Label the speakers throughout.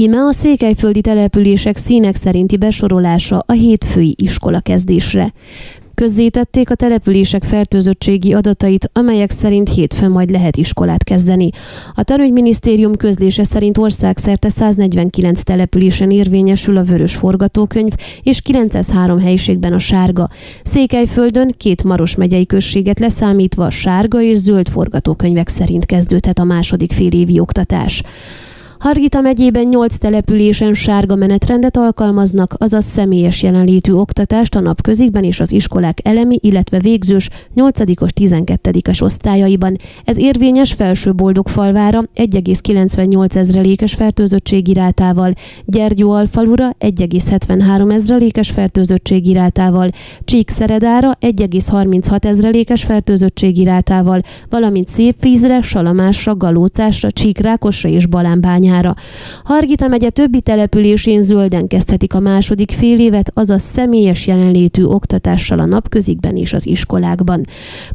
Speaker 1: Íme a székelyföldi települések színek szerinti besorolása a hétfői iskola kezdésre. Közzétették a települések fertőzöttségi adatait, amelyek szerint hétfőn majd lehet iskolát kezdeni. A tanügyminisztérium közlése szerint országszerte 149 településen érvényesül a vörös forgatókönyv, és 903 helyiségben a sárga. Székelyföldön két Maros megyei községet leszámítva sárga és zöld forgatókönyvek szerint kezdődhet a második félévi oktatás. Hargita megyében 8 településen sárga menetrendet alkalmaznak, azaz személyes jelenlétű oktatást a napközikben és az iskolák elemi, illetve végzős 8-os 12-es osztályaiban. Ez érvényes felső falvára 1,98 ezrelékes fertőzöttségirátával, Gyergyóalfalura 1,73 ezrelékes fertőzöttségirátával, Csíkszeredára 1,36 ezrelékes fertőzöttségirátával, valamint Szépvízre, Salamásra, Galócásra, Csíkrákosra és Balánbányára irányára. Hargita megye többi településén zölden kezdhetik a második fél évet, azaz személyes jelenlétű oktatással a napközikben és az iskolákban.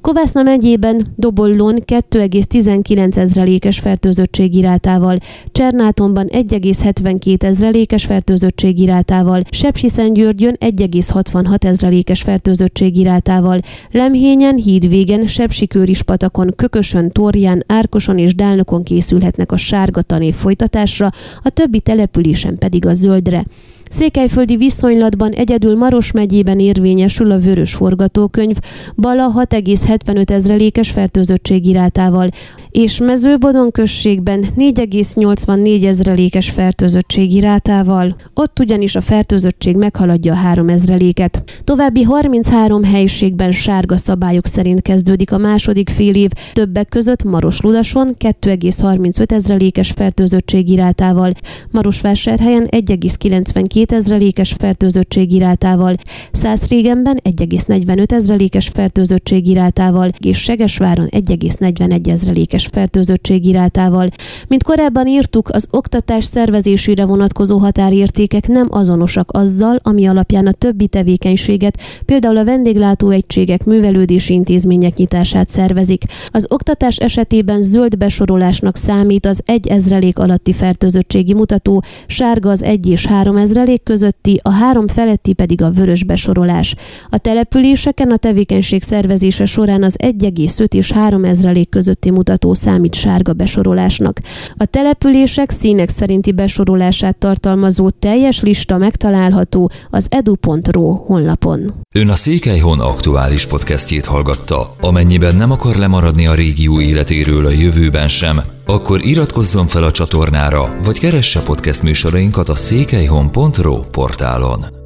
Speaker 1: Kovászna megyében Dobollón 2,19 ezrelékes fertőzöttségirátával, Csernátonban 1,72 ezrelékes fertőzöttségirátával, Sepsiszentgyörgyön 1,66 ezrelékes fertőzöttségirátával, Lemhényen, Hídvégen, Sepsikőrispatakon, Kökösön, Torján, Árkoson és Dálnokon készülhetnek a sárga tanév folytatásra, folytatásra, a többi településen pedig a zöldre. Székelyföldi viszonylatban egyedül Maros megyében érvényesül a vörös forgatókönyv, Bala 6,75 ezrelékes fertőzöttségirátával, és Mezőbodon községben 4,84 ezrelékes fertőzöttségi rátával. Ott ugyanis a fertőzöttség meghaladja a 3 ezreléket. További 33 helyiségben sárga szabályok szerint kezdődik a második fél év, többek között Marosludason 2,35 ezrelékes fertőzöttségi rátával, Marosvásárhelyen 1,92 ezrelékes fertőzöttségi rátával, Szászrégenben 1,45 ezrelékes fertőzöttségi rátával, és Segesváron 1,41 ezrelékes magas fertőzöttség irátával. Mint korábban írtuk, az oktatás szervezésére vonatkozó határértékek nem azonosak azzal, ami alapján a többi tevékenységet, például a vendéglátóegységek, művelődési intézmények nyitását szervezik. Az oktatás esetében zöld besorolásnak számít az egy ezrelék alatti fertőzöttségi mutató, sárga az egy és három ezrelék közötti, a három feletti pedig a vörös besorolás. A településeken a tevékenység szervezése során az 1,5 és 3 ezrelék közötti mutató számít sárga besorolásnak. A települések színek szerinti besorolását tartalmazó teljes lista megtalálható az edu.ro honlapon.
Speaker 2: Ön a Székelyhon aktuális podcastjét hallgatta. Amennyiben nem akar lemaradni a régió életéről a jövőben sem, akkor iratkozzon fel a csatornára, vagy keresse podcast műsorainkat a székelyhon.pro portálon.